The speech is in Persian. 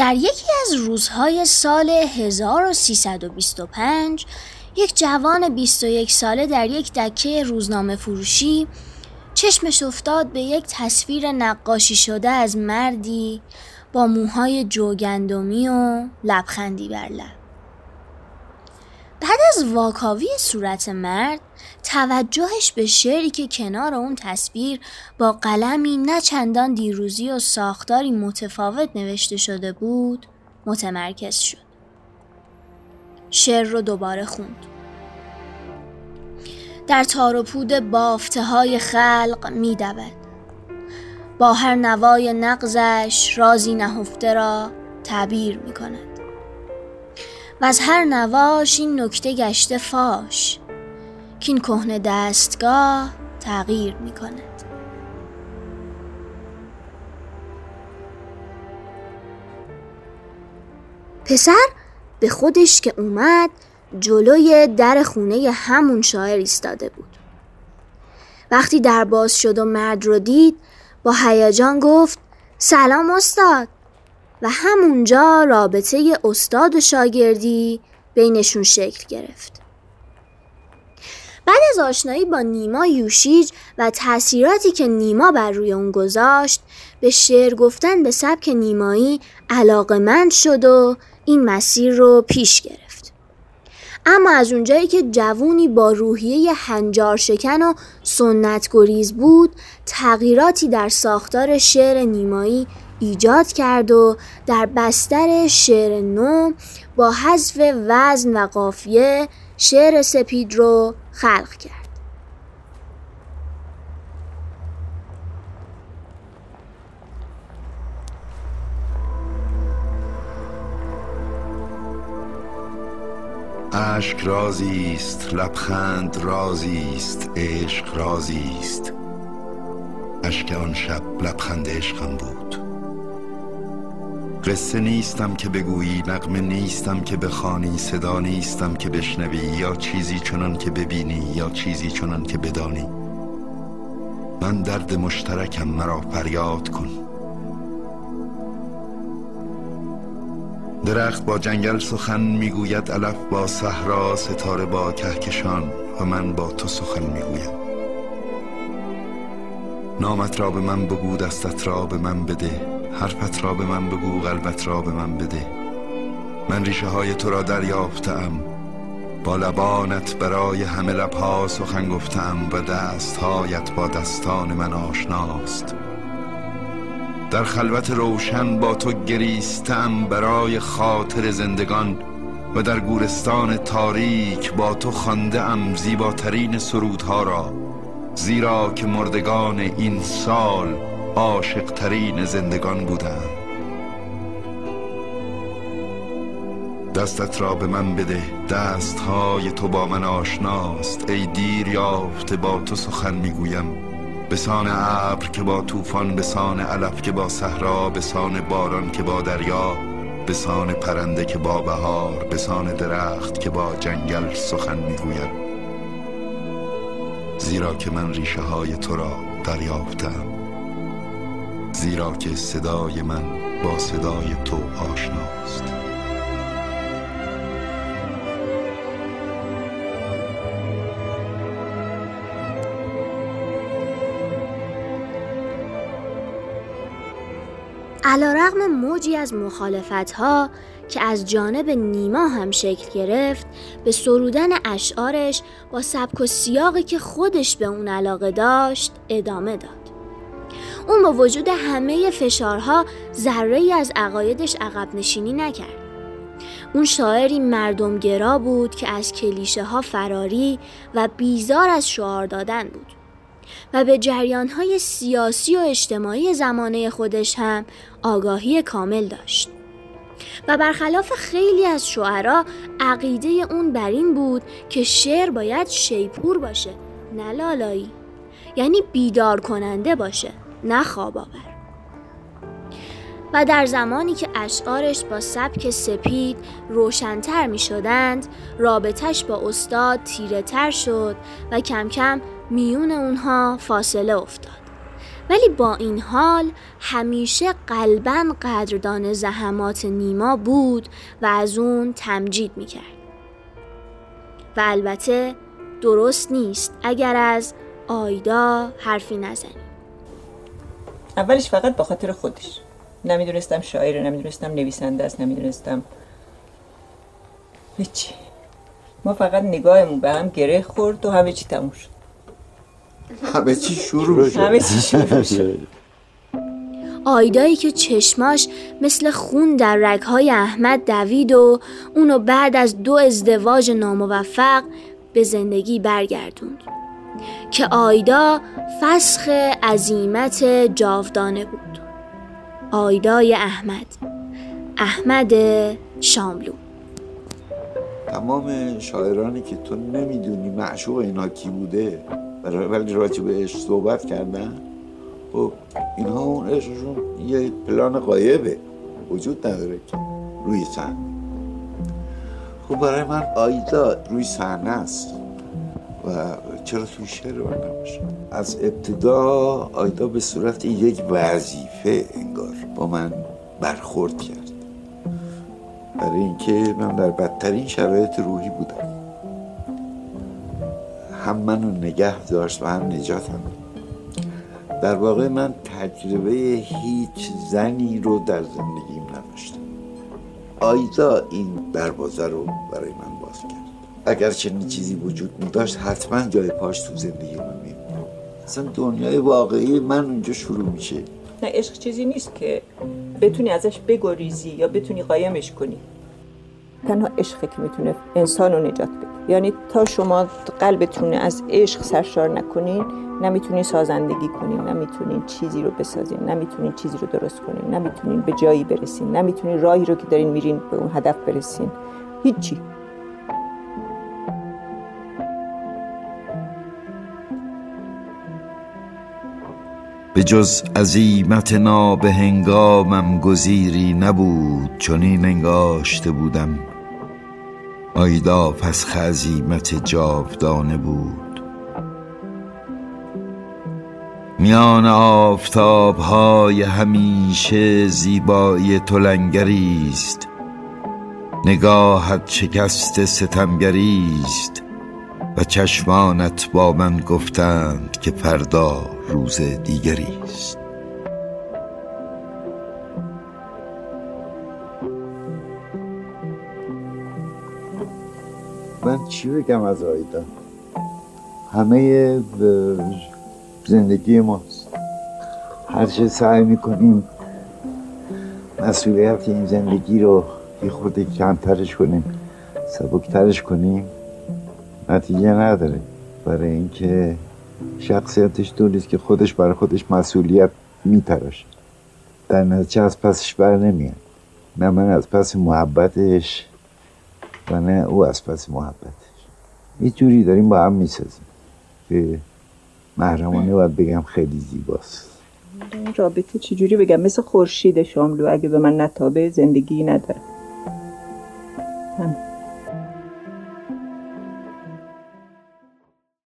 در یکی از روزهای سال 1325 یک جوان 21 ساله در یک دکه روزنامه فروشی چشمش افتاد به یک تصویر نقاشی شده از مردی با موهای جوگندمی و لبخندی بر لب. بعد از واکاوی صورت مرد توجهش به شعری که کنار اون تصویر با قلمی نه چندان دیروزی و ساختاری متفاوت نوشته شده بود متمرکز شد. شعر رو دوباره خوند. در تار و پود بافته های خلق می دود. با هر نوای نقزش رازی نهفته را تعبیر می کند. و از هر نواش این نکته گشته فاش که این کهنه دستگاه تغییر می کند پسر به خودش که اومد جلوی در خونه همون شاعر ایستاده بود. وقتی در باز شد و مرد رو دید با هیجان گفت سلام استاد. و همونجا رابطه استاد و شاگردی بینشون شکل گرفت. بعد از آشنایی با نیما یوشیج و تاثیراتی که نیما بر روی اون گذاشت به شعر گفتن به سبک نیمایی علاقمند شد و این مسیر رو پیش گرفت. اما از اونجایی که جوونی با روحیه هنجار شکن و سنت گریز بود تغییراتی در ساختار شعر نیمایی ایجاد کرد و در بستر شعر نو با حذف وزن و قافیه شعر سپید رو خلق کرد. اشک رازی است لبخند رازی است عشق رازی است اشک آن شب لبخند عشقم بود. قصه نیستم که بگویی نقمه نیستم که بخوانی صدا نیستم که بشنوی یا چیزی چنان که ببینی یا چیزی چنان که بدانی. من درد مشترکم مرا فریاد کن. درخت با جنگل سخن می‌گوید علف با صحرا ستاره با کهکشان و من با تو سخن می‌گویم. نامت را به من بگو دستت را به من بده. حرفت را به من بگو قلبت را به من بده. من ریشه های تو را دریافتم. با لبانت برای همه لبها سخن گفتم و دستهایت با دستان من آشناست. در خلوت روشن با تو گریستم برای خاطر زندگان و در گورستان تاریک با تو خانده ام زیباترین سرودها را زیرا که مردگان این سال عاشقترین زندگان بودم. دستت را به من بده دستهای تو با من آشناست. ای دیر یافته با تو سخن می‌گویم. بسان ابر که با طوفان بسان علف که با صحرا بسان باران که با دریا بسان پرنده که با بهار بسان درخت که با جنگل سخن می‌گوید زیرا که من ریشه های تو را دریافتم. زیرا که صدای من با صدای تو آشناست. علا رغم موجی از مخالفت ها که از جانب نیما هم شکل گرفت به سرودن اشعارش با سبک و سیاقی که خودش به اون علاقه داشت ادامه داد. اون با وجود همه فشارها ذره از عقایدش عقب نشینی نکرد. اون شاعری مردمگرا بود که از کلیشه ها فراری و بیزار از شعار دادن بود و به جریانهای سیاسی و اجتماعی زمانه خودش هم آگاهی کامل داشت. و برخلاف خیلی از شعرا عقیده اون بر این بود که شعر باید شیپور باشه نه لالایی یعنی بیدار کننده باشه. نه خواب آور. و در زمانی که اشعارش با سبک سپید روشنتر می شدند رابطش با استاد تیره تر شد و کم کم میون اونها فاصله افتاد. ولی با این حال همیشه قلبا قدردان زحمات نیما بود و از اون تمجید می‌کرد. و البته درست نیست اگر از آیدا حرفی نزنیم. اولش فقط به خاطر خودش. نمی‌دونستم شاعر نمی‌دونستم نویسنده است نمی‌دونستم. هیچی. ما فقط نگاهمون به هم گره خورد و همه چی تموم شد. همه چی شروع شد. همه چی شروع شد. آیدایی که چشماش مثل خون در رگهای احمد دوید و اونو بعد از دو ازدواج ناموفق به زندگی برگردوند. که آیدا فسخ عظیمت جاودانه بود. آیدای احمد احمد شاملو. تمام شاعرانی که تو نمی‌دونی معشوق اینا کی بوده ولی راجع به عشق صحبت کردن خب اینها اون عشقشون یه پلان قایبه وجود نداره روی صحنه. خب برای من آیدا روی صحنه است. و چرا توی شعر من نباشه؟ از ابتدا آیدا به صورت یک وظیفه انگار با من برخورد کرد. برای اینکه من در بدترین شرایط روحی بودم. هم منو نگه داشت و هم نجاتم. در واقع من تجربه هیچ زنی رو در زندگیم نداشتم. آیدا این دروازه رو برای من باز کرد. اگر چنین چیزی وجود داشت حتما جای پاش تو زندگی من می اصلا دنیای واقعی من اونجا شروع میشه. نه عشق چیزی نیست که بتونی ازش بگریزی یا بتونی قایمش کنی. تنها عشقه که می‌تونه انسان رو نجات بده. یعنی تا شما قلبتون از عشق سرشار نکنین نمی‌تونین سازندگی کنین نمی‌تونین چیزی رو بسازین نمی‌تونین چیزی رو درست کنین نمی‌تونین به جایی برسین نمی‌تونین راهی رو که دارین میرین به اون هدف برسین. هیچی. به جز عظیمت به هنگامم گزیری نبود چنین انگاشته بودم. آیدا پس عظیمت جاودانه بود. میان آفتاب های همیشه زیبایی تلنگری است. نگاهت شکست ستمگری است. و چشمانت با من گفتند که فردا روز دیگری. است من چی بگم از آیدا؟ همه زندگی ماست. هر چه سعی می‌کنیم مسئولیت این زندگی رو یه خورده کمترش کنیم سبکترش کنیم نتیجه نداره. برای اینکه شخصیتش دونیست که خودش برای خودش مسئولیت میتراشه. در نتیجه از پسش بر نمیاد. نه من از پس محبتش و نه او از پس محبتش. یه جوری داریم با هم می‌سازیم. که محرمانه باید بگم خیلی زیباست. رابطه چجوری بگم؟ مثل خورشید شاملو. اگه به من نتابه زندگی نداره.